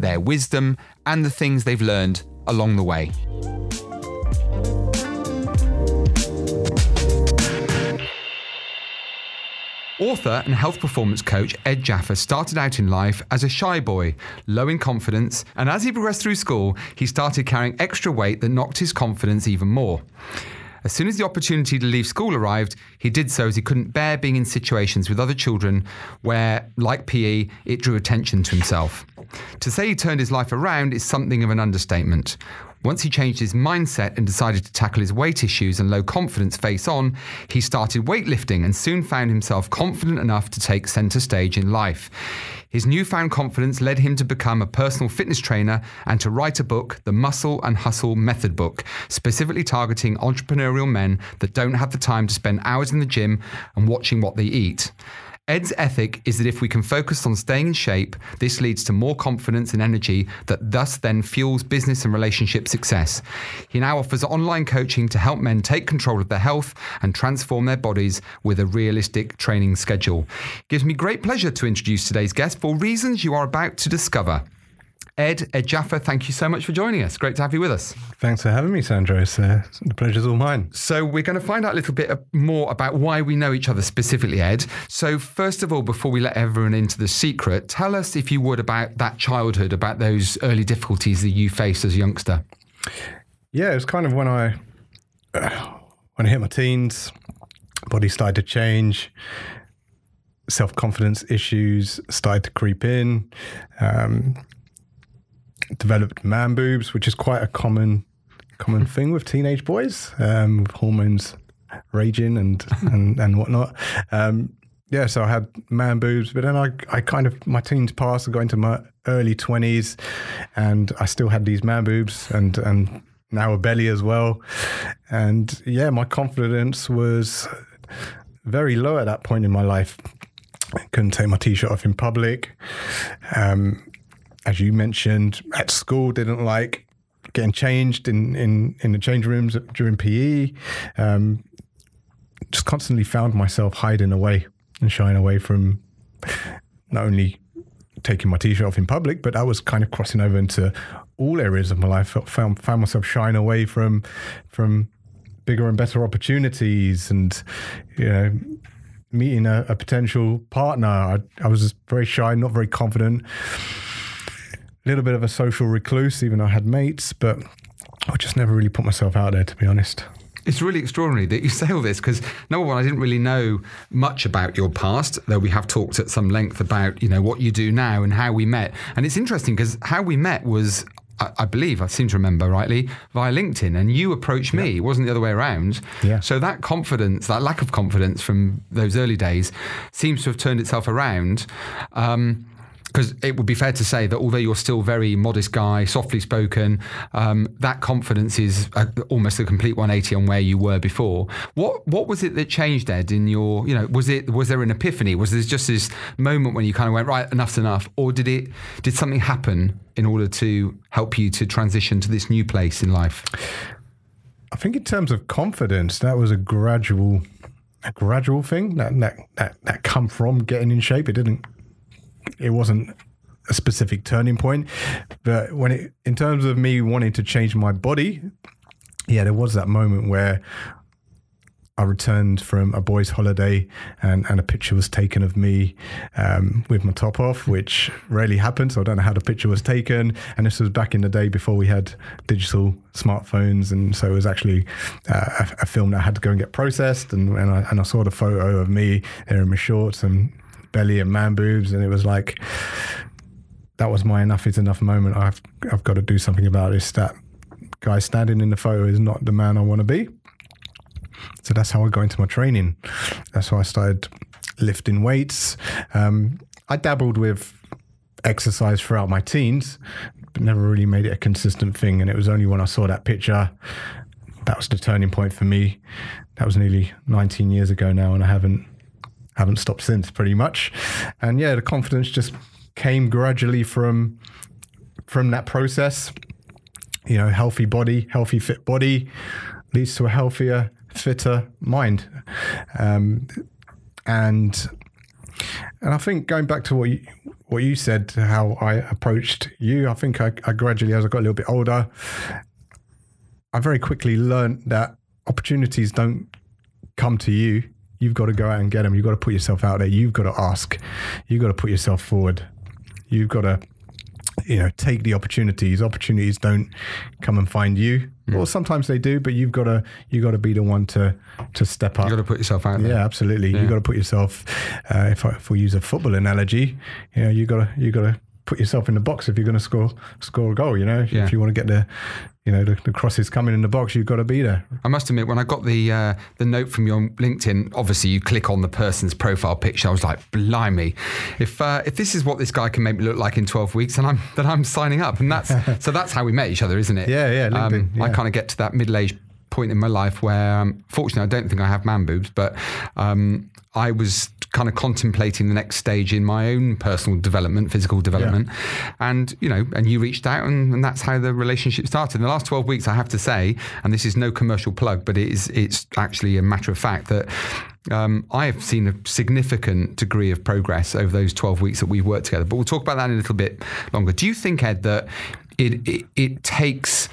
their wisdom, and the things they've learned along the way. Author and health performance coach Ed Djafer started out in life as a shy boy, low in confidence, and as he progressed through school, he started carrying extra weight that knocked his confidence even more. As soon as the opportunity to leave school arrived, he did so as he couldn't bear being in situations with other children where, like PE, it drew attention to himself. To say he turned his life around is something of an understatement. Once he changed his mindset and decided to tackle his weight issues and low confidence face on, he started weightlifting and soon found himself confident enough to take centre stage in life. His newfound confidence led him to become a personal fitness trainer and to write a book, the Muscle and Hustle Method Book, specifically targeting entrepreneurial men that don't have the time to spend hours in the gym and watching what they eat. Ed's ethic is that if we can focus on staying in shape, this leads to more confidence and energy that thus then fuels business and relationship success. He now offers online coaching to help men take control of their health and transform their bodies with a realistic training schedule. It gives me great pleasure to introduce today's guest for reasons you are about to discover. Ed, Ed Djafer, thank you so much for joining us. Great to have you with us. Thanks for having me, Sandro. It's, uh, the pleasure's all mine. So, we're going to find out a little bit more about why we know each other specifically, Ed. So, first of all, before we let everyone into the secret, tell us, if you would, about that childhood, about those early difficulties that you faced as a youngster. Yeah, it was kind of when I uh, when I hit my teens, body started to change, self confidence issues started to creep in. Um, developed man boobs, which is quite a common common thing with teenage boys, um, with hormones raging and and, and whatnot. Um, yeah, so I had man boobs, but then I, I kind of my teens passed, I got into my early twenties, and I still had these man boobs and and now a belly as well, and yeah, my confidence was very low at that point in my life. I couldn't take my t-shirt off in public. Um, as you mentioned, at school didn't like getting changed in, in, in the change rooms during PE. Um, just constantly found myself hiding away and shying away from not only taking my t-shirt off in public, but I was kind of crossing over into all areas of my life. Found found myself shying away from from bigger and better opportunities, and you know, meeting a, a potential partner. I, I was very shy, not very confident little bit of a social recluse, even though I had mates, but I just never really put myself out there, to be honest. It's really extraordinary that you say all this because number one, I didn't really know much about your past, though we have talked at some length about you know what you do now and how we met. And it's interesting because how we met was I, believe, I seem to remember rightly, via LinkedIn, and you approached me. Yeah. It wasn't the other way around. Yeah. So that confidence, that lack of confidence from those early days, seems to have turned itself around. Um, because it would be fair to say that although you're still very modest guy, softly spoken, um, that confidence is a, almost a complete 180 on where you were before. What what was it that changed, Ed? In your, you know, was it was there an epiphany? Was there just this moment when you kind of went right, enough's enough, or did it did something happen in order to help you to transition to this new place in life? I think in terms of confidence, that was a gradual a gradual thing that that that, that come from getting in shape. It didn't it wasn't a specific turning point. But when it, in terms of me wanting to change my body, yeah, there was that moment where I returned from a boys' holiday and, and a picture was taken of me um, with my top off, which rarely happens. So I don't know how the picture was taken. And this was back in the day before we had digital smartphones. And so it was actually uh, a, a, film that had to go and get processed. And, and, I, and I saw the photo of me there in my shorts and belly and man boobs, and it was like that was my enough is enough moment. I've I've got to do something about this. That guy standing in the photo is not the man I want to be. So that's how I got into my training. That's how I started lifting weights. Um, I dabbled with exercise throughout my teens, but never really made it a consistent thing. And it was only when I saw that picture that was the turning point for me. That was nearly 19 years ago now, and I haven't haven't stopped since, pretty much. And yeah, the confidence just came gradually from from that process. You know, healthy body, healthy fit body leads to a healthier, fitter mind. Um, and and I think going back to what you, what you said, how I approached you, I think I, I gradually, as I got a little bit older, I very quickly learned that opportunities don't come to you. You've got to go out and get them. You've got to put yourself out there. You've got to ask. You've got to put yourself forward. You've got to, you know, take the opportunities. Opportunities don't come and find you. Mm. Well, sometimes they do, but you've got to you've got to be the one to to step up. You've got to put yourself out there. Yeah, absolutely. Yeah. You've got to put yourself. Uh, if, I, if we use a football analogy, you know, you got to you got to put yourself in the box if you're going to score score a goal. You know, yeah. if you want to get the you know the, the crosses coming in the box, you've got to be there. I must admit, when I got the uh, the note from your LinkedIn, obviously you click on the person's profile picture. I was like, blimey, if uh, if this is what this guy can make me look like in 12 weeks, then I'm then I'm signing up. And that's so that's how we met each other, isn't it? Yeah, yeah. LinkedIn, um, yeah. I kind of get to that middle age point in my life where, um, fortunately, I don't think I have man boobs, but um, I was kind of contemplating the next stage in my own personal development, physical development. Yeah. And, you know, and you reached out and, and, that's how the relationship started. In the last 12 weeks, I have to say, and this is no commercial plug, but it is, it's actually a matter of fact that um, I have seen a significant degree of progress over those 12 weeks that we've worked together. But we'll talk about that in a little bit longer. Do you think, Ed, that it, it, it takes,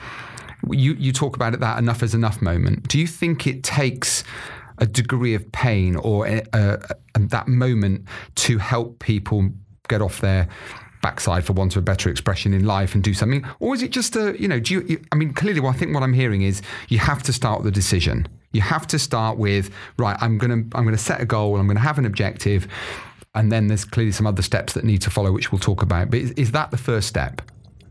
you, you talk about it that enough is enough moment. Do you think it takes a degree of pain or a, a, a, that moment to help people get off their backside for want of a better expression in life and do something? Or is it just a you know do you, you i mean clearly well, i think what i'm hearing is you have to start with the decision. You have to start with right i'm going to i'm going to set a goal i'm going to have an objective and then there's clearly some other steps that need to follow which we'll talk about. But is, is that the first step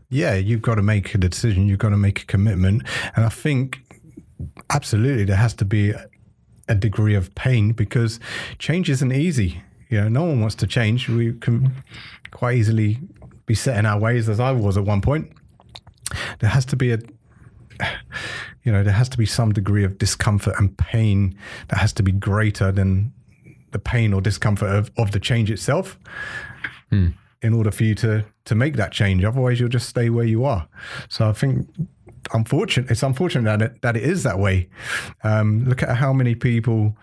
yeah you've got to make a decision you've got to make a commitment and i think absolutely there has to be a degree of pain because change isn't easy. You know, no one wants to change. We can quite easily be set in our ways, as I was at one point. There has to be a, you know, there has to be some degree of discomfort and pain that has to be greater than the pain or discomfort of, of the change itself. Hmm. In order for you to to make that change, otherwise you'll just stay where you are. So I think unfortunate. It's unfortunate that it, that it is that way. Um, look at how many people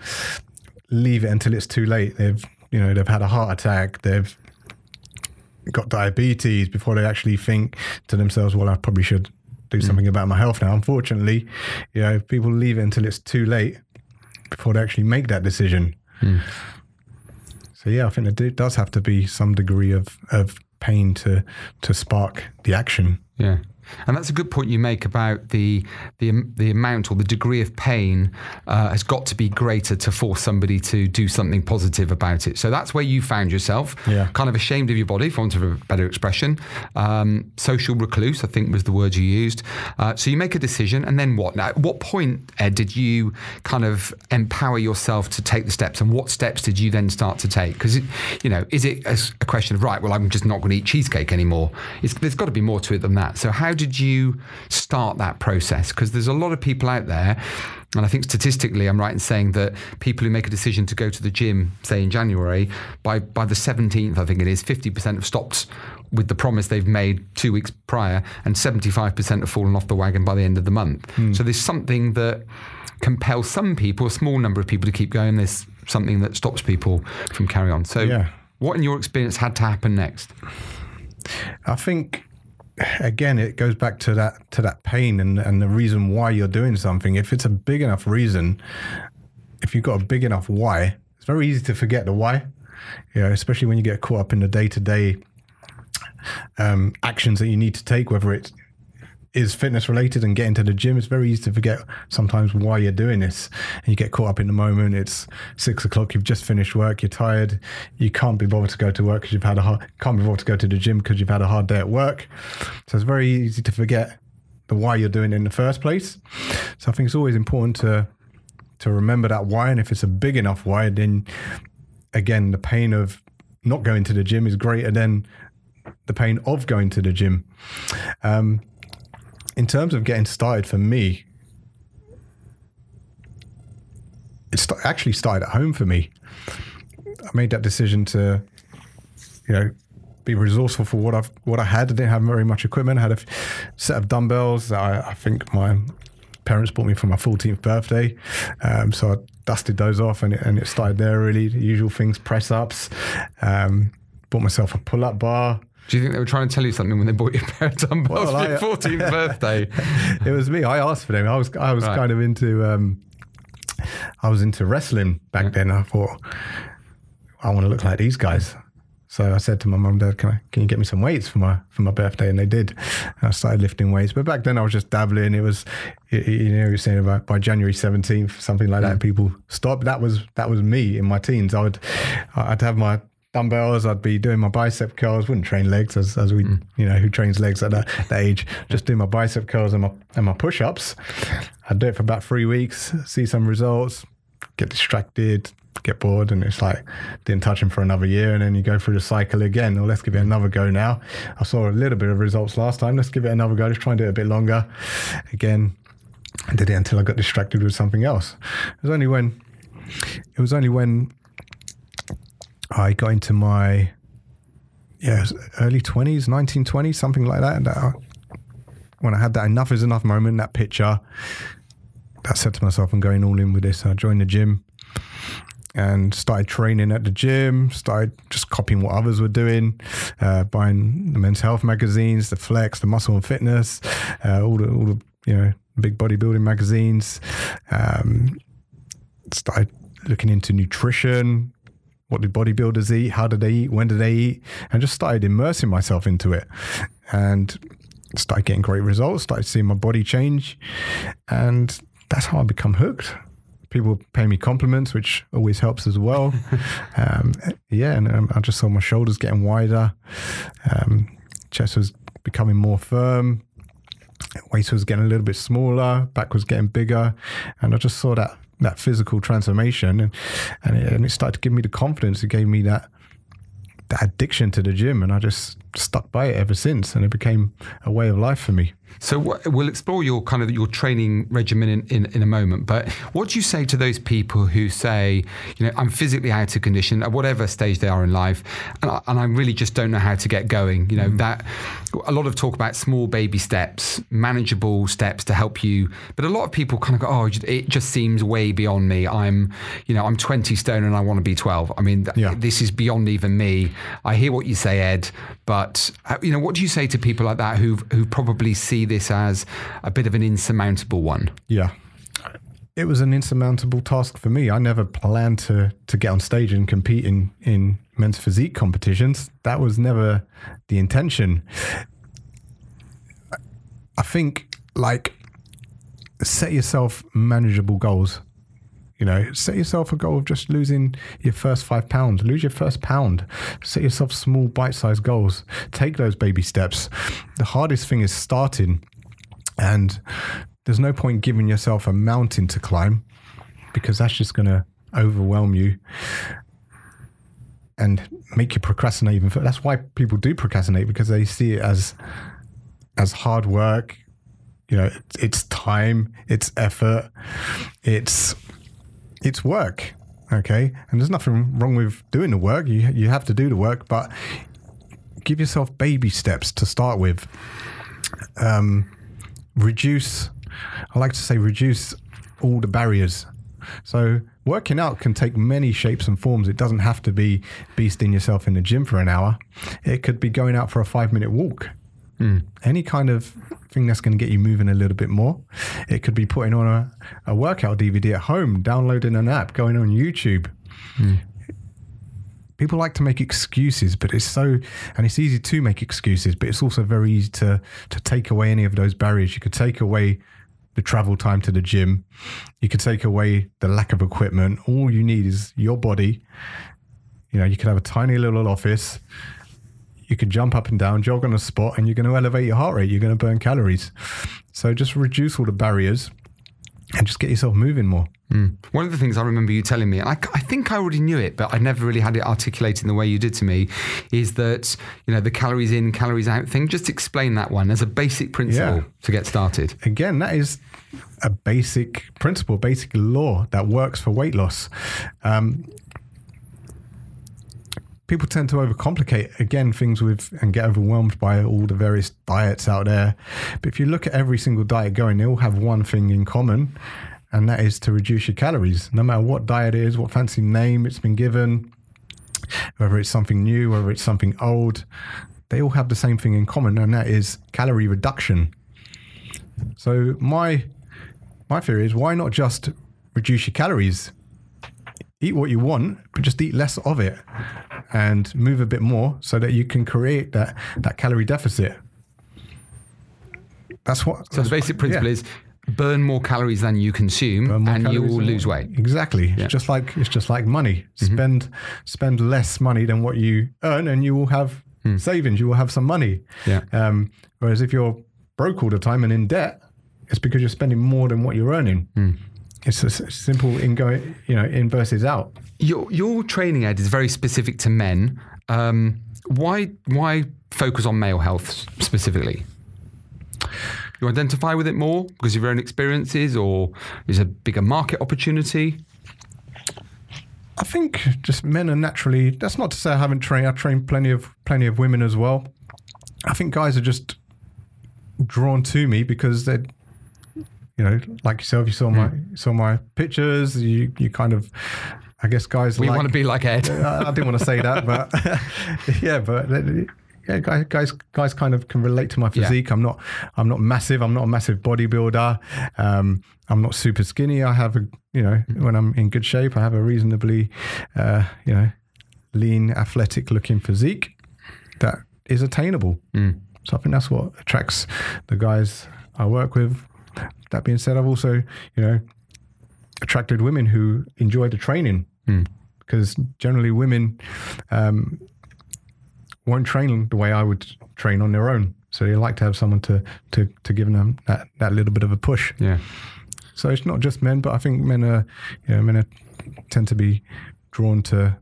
leave it until it's too late. They've you know they've had a heart attack. They've got diabetes before they actually think to themselves, well, I probably should do mm. something about my health now. Unfortunately, you know, people leave it until it's too late before they actually make that decision. Mm. So yeah, I think there does have to be some degree of, of pain to to spark the action. Yeah. And that's a good point you make about the the the amount or the degree of pain uh, has got to be greater to force somebody to do something positive about it. So that's where you found yourself, yeah. kind of ashamed of your body, for want of a better expression. Um, social recluse, I think, was the word you used. Uh, so you make a decision, and then what? Now, at what point, Ed, did you kind of empower yourself to take the steps, and what steps did you then start to take? Because you know, is it a, a question of right? Well, I'm just not going to eat cheesecake anymore. It's, there's got to be more to it than that. So how did you start that process? Because there's a lot of people out there, and I think statistically, I'm right in saying that people who make a decision to go to the gym, say in January, by by the 17th, I think it is, 50% have stopped with the promise they've made two weeks prior, and 75% have fallen off the wagon by the end of the month. Mm. So there's something that compels some people, a small number of people, to keep going. There's something that stops people from carry on. So, yeah. what in your experience had to happen next? I think again, it goes back to that to that pain and and the reason why you're doing something. If it's a big enough reason, if you've got a big enough why, it's very easy to forget the why. You know, especially when you get caught up in the day to day actions that you need to take, whether it's is fitness related and getting to the gym, it's very easy to forget sometimes why you're doing this. And you get caught up in the moment. It's six o'clock, you've just finished work, you're tired, you can't be bothered to go to work because you've had a hard, can't be bothered to go to the gym because you've had a hard day at work. So it's very easy to forget the why you're doing it in the first place. So I think it's always important to to remember that why. And if it's a big enough why, then again, the pain of not going to the gym is greater than the pain of going to the gym. Um, in terms of getting started for me, it actually started at home for me. I made that decision to, you know, be resourceful for what I've what I had. I didn't have very much equipment. I had a set of dumbbells. I, I think my parents bought me for my 14th birthday. Um, so I dusted those off and it, and it started there really. The usual things, press ups. Um, bought myself a pull up bar. Do you think they were trying to tell you something when they bought you a pair of dumbbells Well, for your I- 14th birthday? it was me. I asked for them. I was I was Right. kind of into um, I was into wrestling back then. I thought I want to look like these guys. So I said to my mum, and Dad, can I can you get me some weights for my for my birthday? And they did. And I started lifting weights. But back then I was just dabbling. It was you you know you're saying about by January 17th something like that. People stopped. That was that was me in my teens. I would I'd have my dumbbells. I'd be doing my bicep curls. Wouldn't train legs as, as we, hmm. you know, who trains legs at that, that age. Just do my bicep curls and my and my push ups. I'd do it for about three weeks, see some results, get distracted, get bored, and it's like didn't touch them for another year, and then you go through the cycle again. Well, let's give it another go now. I saw a little bit of results last time. Let's give it another go. Let's try and do it a bit longer. Again, I did it until I got distracted with something else. It was only when it was only when I got into my yeah early twenties, nineteen twenty, something like that. And I, when I had that enough is enough moment, that picture, I said to myself, I'm going all in with this. I joined the gym and started training at the gym, started just copying what others were doing, uh, buying the men's health magazines, the Flex, the Muscle and Fitness, uh, all the all the you know big bodybuilding magazines. Um, started looking into nutrition. What did bodybuilders eat? How did they eat? When did they eat? And just started immersing myself into it, and started getting great results. Started seeing my body change, and that's how I become hooked people pay me compliments, which always helps as well. um, yeah, and um, I just saw my shoulders getting wider, um, chest was becoming more firm, waist was getting a little bit smaller, back was getting bigger, and I just saw that that physical transformation, and and it, and it started to give me the confidence. It gave me that that addiction to the gym, and I just stuck by it ever since, and it became a way of life for me. So we'll explore your kind of your training regimen in, in, in a moment. But what do you say to those people who say, you know, I'm physically out of condition at whatever stage they are in life, and I, and I really just don't know how to get going. You know that a lot of talk about small baby steps, manageable steps to help you. But a lot of people kind of go, oh, it just seems way beyond me. I'm, you know, I'm 20 stone and I want to be 12. I mean, th- Yeah. this is beyond even me. I hear what you say, Ed, but uh, you know, what do you say to people like that who who probably see this as a bit of an insurmountable one? Yeah. It was an insurmountable task for me. I never planned to to get on stage and compete in, in men's physique competitions. That was never the intention. I think like set yourself manageable goals. You know, set yourself a goal of just losing your first five pounds. Lose your first pound. Set yourself small, bite-sized goals. Take those baby steps. The hardest thing is starting, and there's no point giving yourself a mountain to climb because that's just going to overwhelm you and make you procrastinate even further. That's why people do procrastinate because they see it as as hard work. You know, it's, it's time, it's effort, it's it's work. Okay, and there's nothing wrong with doing the work. You you have to do the work, but give yourself baby steps to start with. Um, reduce. I like to say reduce all the barriers. So working out can take many shapes and forms. It doesn't have to be beasting yourself in the gym for an hour. It could be going out for a five minute walk. Mm. Any kind of thing that's going to get you moving a little bit more. It could be putting on a, a workout DVD at home, downloading an app, going on YouTube. Mm. People like to make excuses, but it's so, and it's easy to make excuses, but it's also very easy to to take away any of those barriers. You could take away the travel time to the gym. You could take away the lack of equipment. All you need is your body. You know, you could have a tiny little office. You can jump up and down, jog on a spot, and you're going to elevate your heart rate. You're going to burn calories. So just reduce all the barriers and just get yourself moving more. One of the things I remember you telling me, and I, I think I already knew it, but I never really had it articulated in the way you did to me, is that you know the calories in, calories out thing. Just explain that one as a basic principle Yeah. to get started. Again, that is a basic principle, basic law that works for weight loss. Um, people tend to overcomplicate again things with and get overwhelmed by all the various diets out there. But if you look at every single diet going, they all have one thing in common, and that is to reduce your calories. No matter what diet it is, what fancy name it's been given, whether it's something new, whether it's something old, they all have the same thing in common, and that is calorie reduction. So my my theory is why not just reduce your calories? Eat what you want, but just eat less of it and move a bit more so that you can create that that calorie deficit. That's what So the basic principle yeah. is burn more calories than you consume, and you will lose weight. Exactly. It's just like it's just like money. Mm-hmm. Spend spend less money than what you earn, and you will have hmm. savings. You will have some money. Yeah. Um, whereas if you're broke all the time and in debt, it's because you're spending more than what you're earning. Hmm. It's a simple in going, you know, in versus out. Your your training ed is very specific to men. Um, why why focus on male health specifically? You identify with it more because of your own experiences, or is a bigger market opportunity? I think just men are naturally. That's not to say I haven't trained. I trained plenty of plenty of women as well. I think guys are just drawn to me because they're, you know, like yourself. You saw my you saw my pictures. You you kind of, I guess guys. We like, want to be like Ed. I, I didn't want to say that, but yeah, but uh, yeah, guys, guys, guys, kind of can relate to my Yeah. physique. I'm not, I'm not massive. I'm not a massive bodybuilder. Um, I'm not super skinny. I have a, you know, when I'm in good shape, I have a reasonably, uh, you know, lean, athletic-looking physique that is attainable. Mm. So I think that's what attracts the guys I work with. That being said, I've also, you know, attracted women who enjoy the training because generally women um, won't train the way I would train on their own. So they like to have someone to to to give them that, that little bit of a push. Yeah. So it's not just men, but I think men are, you know, men are, tend to be drawn to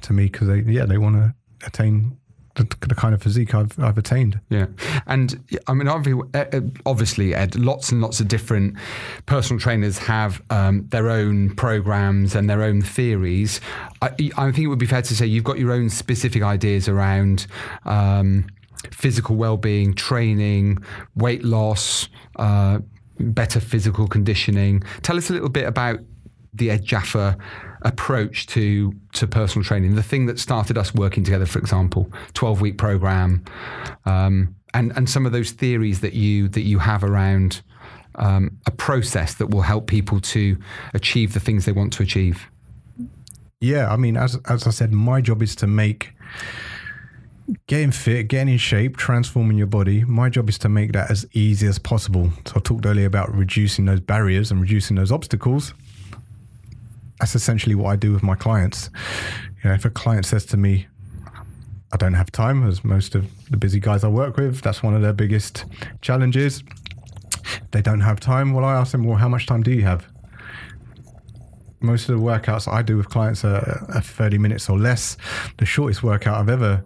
to me because they, yeah, they want to attain the, the kind of physique I've I've attained. Yeah, and I mean, uh, uh, obviously, Ed, lots and lots of different personal trainers have um, their own programs and their own theories. I, I think it would be fair to say you've got your own specific ideas around um, physical well-being, training, weight loss, uh, better physical conditioning. Tell us a little bit about the Ed Djafer approach to to personal training, the thing that started us working together, for example, twelve week program, um, and and some of those theories that you that you have around um, a process that will help people to achieve the things they want to achieve. Yeah, I mean, as as I said, my job is to make getting fit, getting in shape, transforming your body. My job is to make that as easy as possible. So I talked earlier about reducing those barriers and reducing those obstacles. That's essentially what I do with my clients. You know, if a client says to me, I don't have time, as most of the busy guys I work with, that's one of their biggest challenges. They don't have time. Well, I ask them, well, how much time do you have? most of the workouts I do with clients are, are 30 minutes or less. The shortest workout I've ever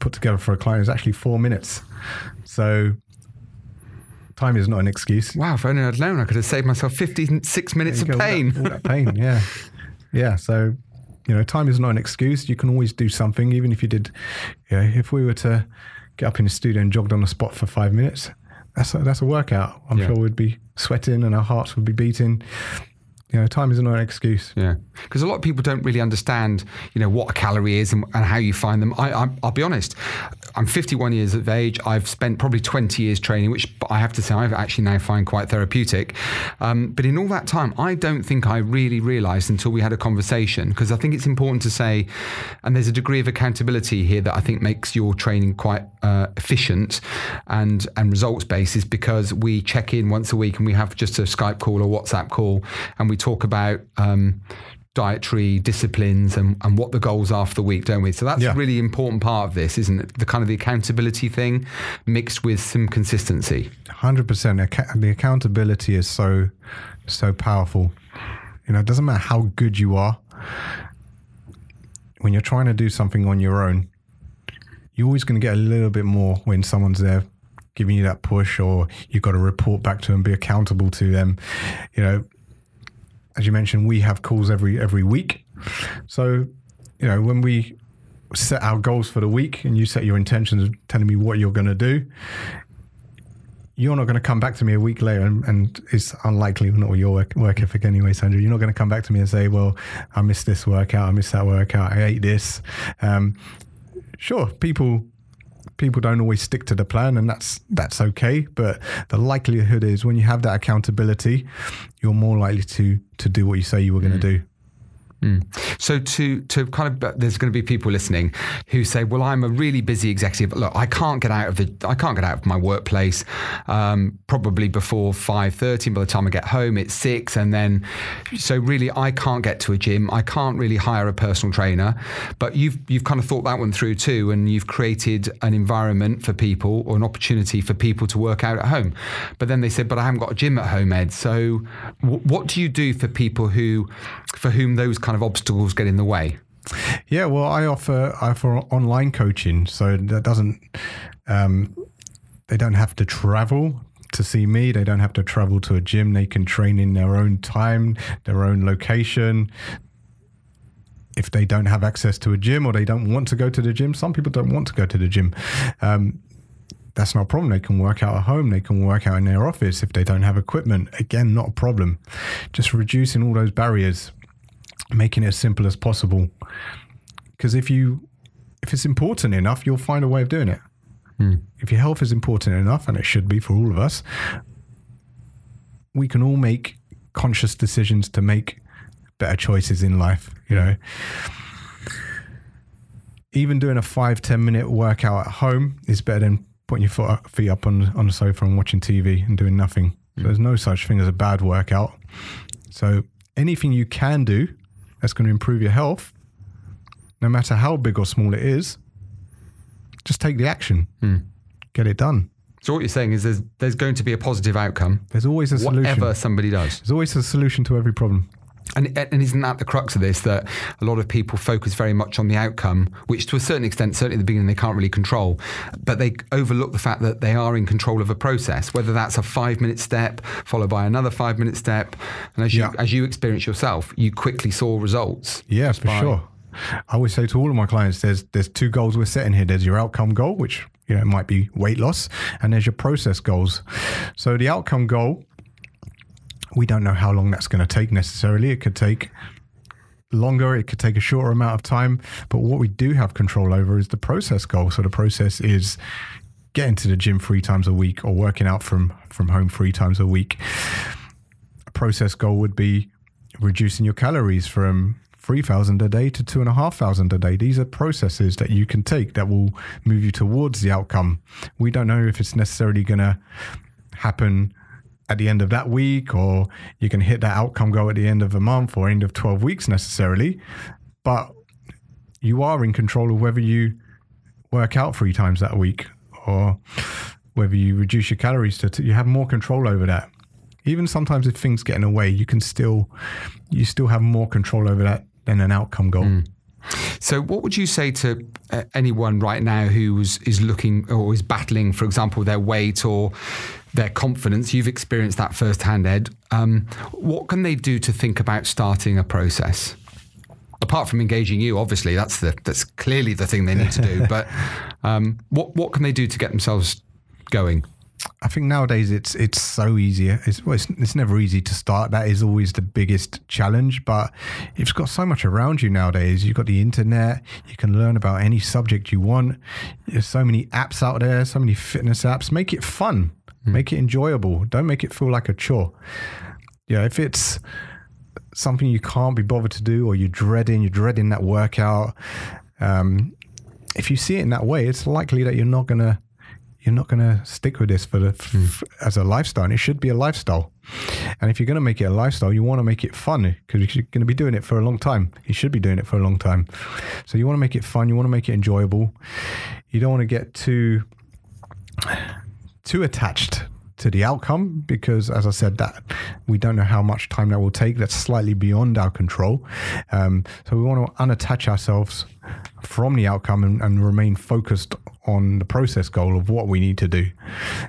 put together for a client is actually four minutes. So time is not an excuse. Wow, if only I'd known, I could have saved myself 56 minutes of go, all pain. that- all that pain, yeah. Yeah. So, you know, time is not an excuse. You can always do something, even if you did, you know, if we were to get up in the studio and jogged on the spot for five minutes, that's a, that's a workout. I'm Yeah. sure we'd be sweating and our hearts would be beating. You know, time is not an excuse. Yeah, because a lot of people don't really understand, you know, what a calorie is and, and how you find them. I, I, I'll be honest, I'm 51 years of age. I've spent probably 20 years training, which I have to say I've actually now find quite therapeutic. Um, but in all that time, I don't think I really realised until we had a conversation. Because I think it's important to say, and there's a degree of accountability here that I think makes your training quite uh, efficient and and results based, is because we check in once a week and we have just a Skype call or WhatsApp call, and we talk about. Um, dietary disciplines and, and what the goals are for the week, don't we? So that's Yeah. a really important part of this, isn't it? The kind of the accountability thing mixed with some consistency. Hundred percent. The accountability is so so powerful. You know, it doesn't matter how good you are. When you're trying to do something on your own, you're always going to get a little bit more when someone's there giving you that push, or you've got to report back to them, be accountable to them. You know, as you mentioned, we have calls every every week. So, you know, when we set our goals for the week and you set your intentions of telling me what you're going to do, you're not going to come back to me a week later, and, and it's unlikely, not your work, work ethic anyway, Sandro. You're not going to come back to me and say, "Well, I missed this workout, I missed that workout, I ate this." Um, sure, people people don't always stick to the plan, and that's that's okay. But the likelihood is, when you have that accountability, you're more likely to to do what you say you were going to mm. do. So to to kind of there's going to be people listening who say, well, I'm a really busy executive. Look, I can't get out of the I can't get out of my workplace um, probably before five thirty. By the time I get home, it's six, and then so really I can't get to a gym. I can't really hire a personal trainer. But you've you've kind of thought that one through too, and you've created an environment for people or an opportunity for people to work out at home. But then they said, but I haven't got a gym at home, Ed. So w- what do you do for people who for whom those kind of obstacles get in the way? Yeah, well, I offer I offer online coaching, so that doesn't um, they don't have to travel to see me. They don't have to travel to a gym. They can train in their own time, their own location. If they don't have access to a gym or they don't want to go to the gym, some people don't want to go to the gym. Um, that's not a problem. They can work out at home. They can work out in their office if they don't have equipment. Again, not a problem. Just reducing all those barriers making it as simple as possible. Because if you if it's important enough, you'll find a way of doing it. Hmm. If your health is important enough, and it should be for all of us, we can all make conscious decisions to make better choices in life. You know, even doing a five ten minute workout at home is better than putting your foot, feet up on on the sofa and watching TV and doing nothing. So hmm. there's no such thing as a bad workout. So anything you can do that's going to improve your health, no matter how big or small it is, just take the action, hmm. get it done. So what you're saying is there's there's going to be a positive outcome, There's always a solution. whatever somebody does. There's always a solution to every problem. And, and isn't that the crux of this? That a lot of people focus very much on the outcome, which to a certain extent, certainly at the beginning, they can't really control. But they overlook the fact that they are in control of a process, whether that's a five minute step followed by another five minute step. And as you, Yeah. as you experience yourself, you quickly saw results. Yeah, for sure. I always say to all of my clients, there's there's two goals we're setting here. There's your outcome goal, which you know might be weight loss, and there's your process goals. So the outcome goal, we don't know how long that's going to take necessarily. It could take longer, it could take a shorter amount of time. But what we do have control over is the process goal. So the process is getting to the gym three times a week or working out from from home three times a week. A process goal would be reducing your calories from 3,000 a day to 2,500 a day. These are processes that you can take that will move you towards the outcome. We don't know if it's necessarily going to happen at the end of that week or you can hit that outcome goal at the end of a month or end of 12 weeks necessarily. But you are in control of whether you work out three times that week or whether you reduce your calories to, to you have more control over that. Even sometimes if things get in the way you can still you still have more control over that than an outcome goal. So, what would you say to uh, anyone right now who is, is looking or is battling, for example, their weight or their confidence? You've experienced that firsthand, Ed. Um, what can they do to think about starting a process? Apart from engaging you, obviously, that's the that's clearly the thing they need to do. but um, what what can they do to get themselves going? I think nowadays it's it's so easier. It's, well, it's it's never easy to start. That is always the biggest challenge. But you've got so much around you nowadays. You've got the internet. You can learn about any subject you want. There's so many apps out there. So many fitness apps. Make it fun. Make it enjoyable. Don't make it feel like a chore. Yeah, if it's something you can't be bothered to do, or you're dreading, you're dreading that workout. Um, if you see it in that way, it's likely that you're not gonna you're not going to stick with this for the f- as a lifestyle. And it should be a lifestyle. And if you're going to make it a lifestyle, you want to make it fun because you're going to be doing it for a long time. You should be doing it for a long time. So you want to make it fun. You want to make it enjoyable. You don't want to get too too attached to the outcome because, as I said, that we don't know how much time that will take. That's slightly beyond our control. Um, so we want to unattach ourselves from the outcome and, and, remain focused on the process goal of what we need to do.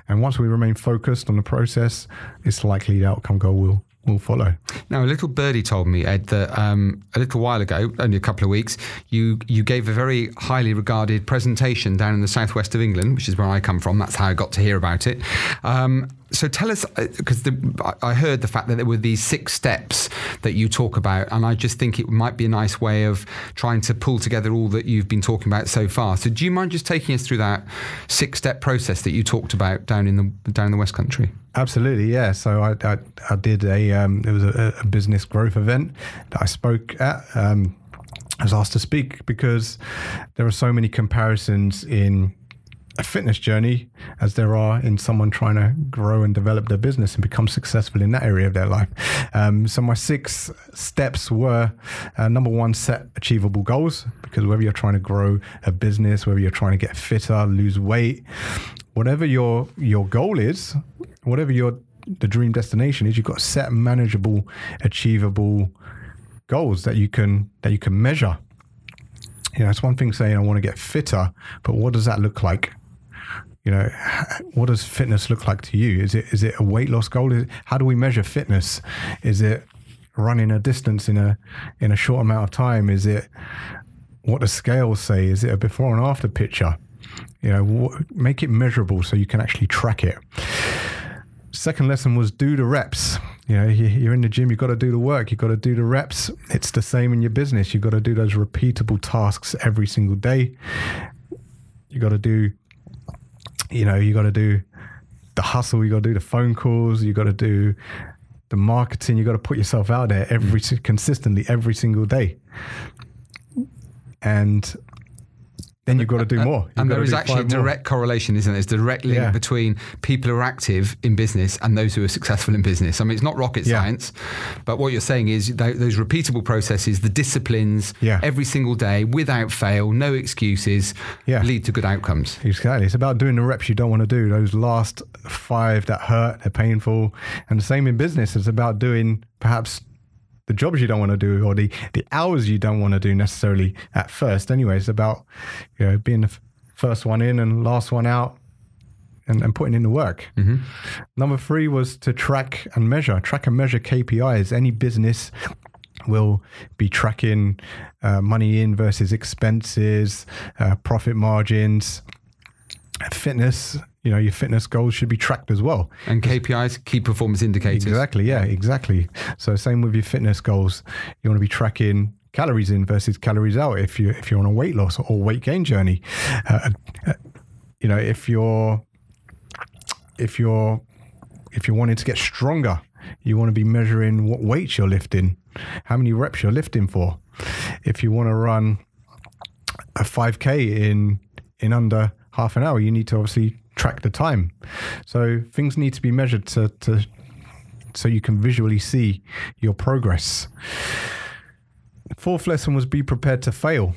And once we remain focused on the process, it's likely the outcome goal will will follow. Now, a little birdie told me, Ed, that um, a little while ago, only a couple of weeks, you you gave a very highly regarded presentation down in the southwest of England, which is where I come from. That's how I got to hear about it. Um, so tell us, because uh, I heard the fact that there were these six steps that you talk about, and I just think it might be a nice way of trying to pull together all that you've been talking about so far. So do you mind just taking us through that six-step process that you talked about down in the down in the West Country? Absolutely, yeah. So I I, I did a um, it was a, a, business growth event that I spoke at. Um, I was asked to speak because there are so many comparisons in a fitness journey as there are in someone trying to grow and develop their business and become successful in that area of their life. Um, so my six steps were uh, number one, set achievable goals because whether you're trying to grow a business, whether you're trying to get fitter, lose weight, whatever your your goal is, whatever your the dream destination is, you've got to set manageable, achievable goals that you can that you can measure. You know, it's one thing saying I want to get fitter, but what does that look like? You know, what does fitness look like to you? Is it is it a weight loss goal? It, how do we measure fitness? Is it running a distance in a in a short amount of time? Is it what the scales say? Is it a before and after picture? You know, make it measurable so you can actually track it. Second lesson was do the reps. You know, you're in the gym, you've got to do the work, you've got to do the reps. It's the same in your business. You've got to do those repeatable tasks every single day. You've got to do you know, you got to do the hustle, you got to do the phone calls, you got to do the marketing, you got to put yourself out there every consistently every single day. And then you've got to do more. You've and there is actually a direct more. correlation, isn't there? There's direct link yeah. between people who are active in business and those who are successful in business. I mean, it's not rocket yeah. science, but what you're saying is those repeatable processes, the disciplines, yeah. every single day, without fail, no excuses, lead to good outcomes. Exactly. It's about doing the reps you don't want to do. Those last five that hurt, they're painful. And the same in business. It's about doing perhaps the jobs you don't want to do or the, the hours you don't want to do necessarily at first. Anyway, it's about you know being the f- first one in and last one out and, and putting in the work. Mm-hmm. Number three was to track and measure, track and measure KPIs. Any business will be tracking uh, money in versus expenses, uh, profit margins, fitness you know your fitness goals should be tracked as well. And kpis key performance indicators. Exactly yeah exactly. So same with your fitness goals. You want to be tracking calories in versus calories out if you if you're on a weight loss or weight gain journey. Uh, uh, you know if you're if you're if you're wanting to get stronger you want to be measuring what weights you're lifting how many reps you're lifting for. If you want to run a 5k in in under half an hour you need to obviously track the time. So things need to be measured to, to so you can visually see your progress. Fourth lesson was be prepared to fail.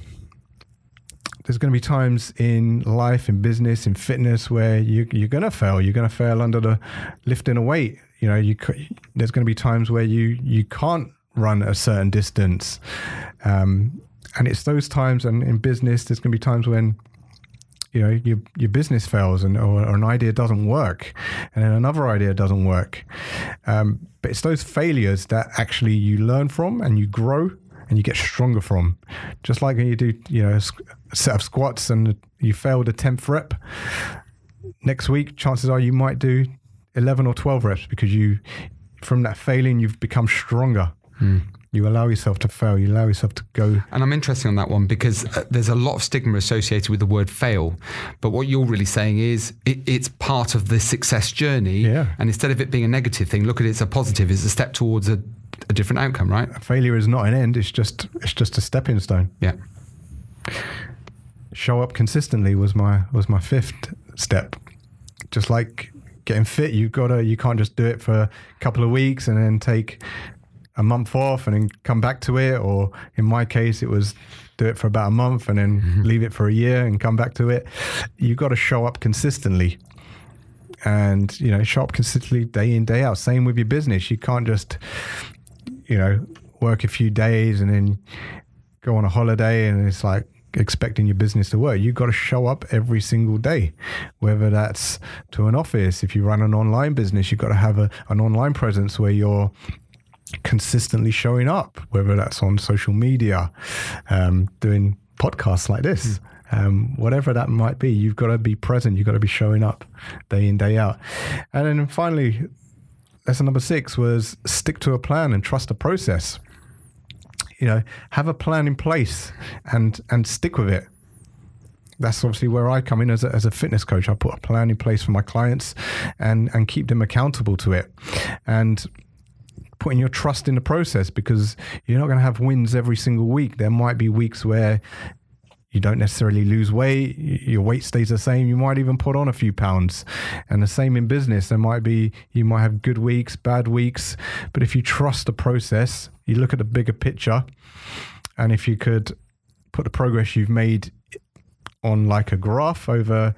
There's going to be times in life, in business, in fitness where you, you're going to fail. You're going to fail under the lifting a weight. You know, you there's going to be times where you you can't run a certain distance, um, and it's those times. And in business, there's going to be times when you know your your business fails and or, or, an idea doesn't work and then another idea doesn't work. Um, but it's those failures that actually you learn from and you grow and you get stronger from. Just like when you do you know a set of squats and you failed a 10th rep next week chances are you might do 11 or 12 reps because you from that failing you've become stronger. Mm. You allow yourself to fail. You allow yourself to go. And I'm interested on that one because uh, there's a lot of stigma associated with the word fail. But what you're really saying is it, it's part of the success journey. Yeah. And instead of it being a negative thing, look at it as a positive. It's a step towards a, a different outcome, right? Failure is not an end. It's just it's just a stepping stone. Yeah. Show up consistently was my was my fifth step. just like getting fit, you've got to, you can't just do it for a couple of weeks and then take a month off and then come back to it. Or in my case, it was do it for about a month and then mm-hmm. leave it for a year and come back to it. You've got to show up consistently and, you know, show up consistently day in, day out. Same with your business. You can't just, you know, work a few days and then go on a holiday and it's like, expecting your business to work. You've got to show up every single day, whether that's to an office. If you run an online business, you've got to have a, an online presence where you're consistently showing up, whether that's on social media, um, doing podcasts like this. Mm. Um, whatever that might be, you've got to be present. You've got to be showing up day in, day out. And then finally, lesson number six was stick to a plan and trust the process. You know, have a plan in place and and stick with it. That's obviously where I come in as a, as a fitness coach. I put a plan in place for my clients and and keep them accountable to it. And putting your trust in the process because you're not going to have wins every single week. There might be weeks where you don't necessarily lose weight, your weight stays the same. You might even put on a few pounds. And the same in business. There might be, you might have good weeks, bad weeks. But if you trust the process, you look at the bigger picture, and if you could put the progress you've made on like a graph over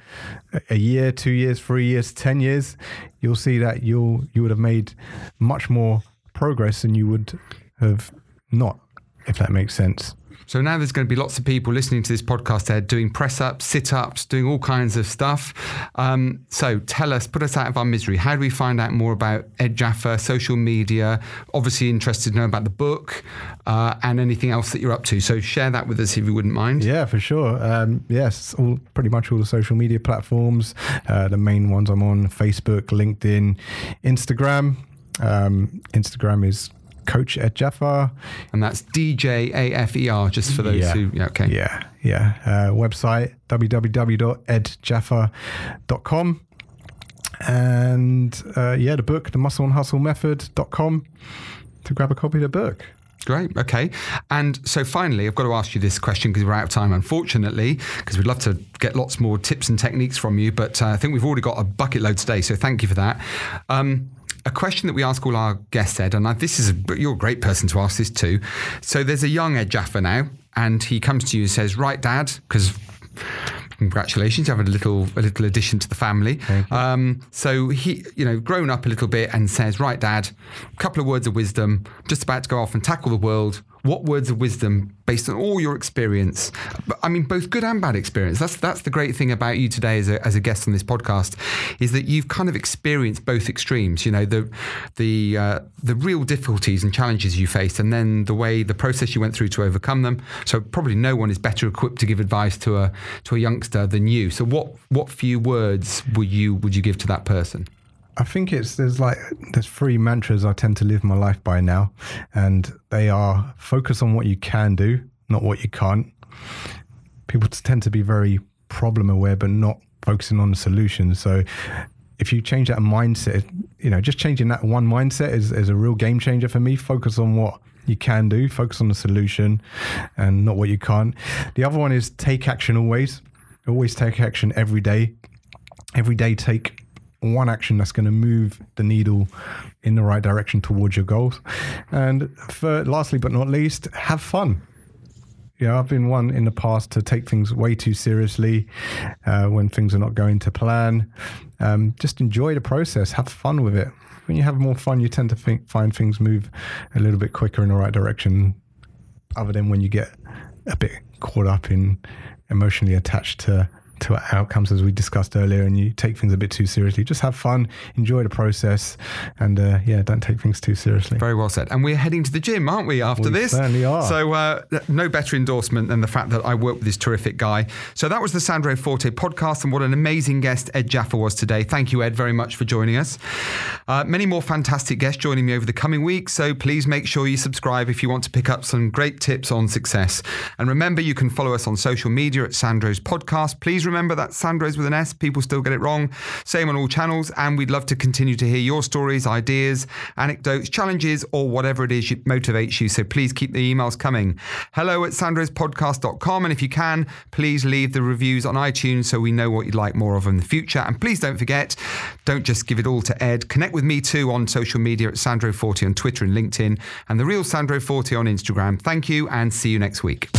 a year, two years, three years, ten years, you'll see that you'll you would have made much more progress than you would have not, if that makes sense. So now there's going to be lots of people listening to this podcast there doing press ups, sit ups, doing all kinds of stuff. Um, so tell us, put us out of our misery. How do we find out more about Ed Djafer, social media? Obviously, interested to know about the book uh, and anything else that you're up to. So share that with us if you wouldn't mind. Yeah, for sure. Um, yes, all, pretty much all the social media platforms. Uh, the main ones I'm on Facebook, LinkedIn, Instagram. Um, Instagram is Coach Ed Djafer. And that's D J A F E R, just for those yeah. who, yeah, okay. Yeah, yeah. Uh, website www.eddjafer.com. And uh, yeah, the book, the muscle and hustle method.com to grab a copy of the book. Great. Okay. And so finally, I've got to ask you this question because we're out of time, unfortunately, because we'd love to get lots more tips and techniques from you. But uh, I think we've already got a bucket load today. So thank you for that. Um, a question that we ask all our guests, Ed, and this is a, you're a great person to ask this to. So there's a young Ed Djafer now, and he comes to you and says, "Right, Dad, because." Congratulations, you have a little a little addition to the family. Um, so he, you know, grown up a little bit and says, "Right, Dad, a couple of words of wisdom. Just about to go off and tackle the world what words of wisdom based on all your experience i mean both good and bad experience that's that's the great thing about you today as a, as a guest on this podcast is that you've kind of experienced both extremes you know the the uh, the real difficulties and challenges you faced and then the way the process you went through to overcome them. So probably no one is better equipped to give advice to a to a youngster than you. So what what few words would you would you give to that person I think it's there's like there's three mantras I tend to live my life by now, and they are focus on what you can do, not what you can't. People tend to be very problem aware, but not focusing on the solution. So if you change that mindset, you know, just changing that one mindset is, is a real game changer for me. Focus on what you can do, focus on the solution and not what you can't. The other one is take action always. Always take action every day. Every day, take one action that's going to move the needle in the right direction towards your goals. And for, lastly, but not least, have fun. You know, I've been one in the past to take things way too seriously uh, when things are not going to plan. Um, just enjoy the process, have fun with it. When you have more fun, you tend to think, find things move a little bit quicker in the right direction, other than when you get a bit caught up in emotionally attached to to outcomes as we discussed earlier and you take things a bit too seriously. Just have fun enjoy the process and uh, yeah don't take things too seriously. Very well said. And we're heading to the gym aren't we after we this? certainly are. So uh, no better endorsement than the fact that I work with this terrific guy. So that was the Sandro Forte podcast and what an amazing guest Ed Djafer was today. Thank you Ed very much for joining us. Uh, many more fantastic guests joining me over the coming weeks so please make sure you subscribe if you want to pick up some great tips on success. And remember you can follow us on social media at Sandro's podcast. Please Please remember that Sandro's with an S. People still get it wrong. Same on all channels. And we'd love to continue to hear your stories, ideas, anecdotes, challenges, or whatever it is that motivates you. So please keep the emails coming. Hello at sandrospodcast.com. And if you can, please leave the reviews on iTunes so we know what you'd like more of in the future. And please don't forget, don't just give it all to Ed. Connect with me too on social media at SandroForte on Twitter and LinkedIn, and the real SandroForte on Instagram. Thank you and see you next week.